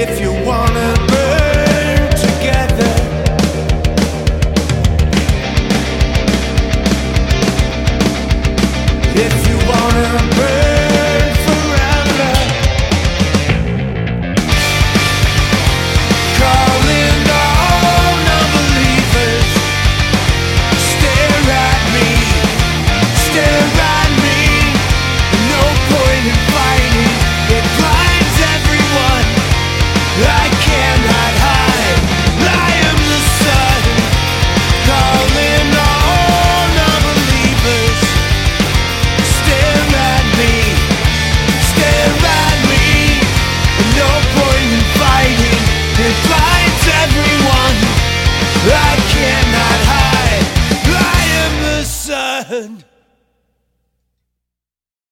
If you wanna I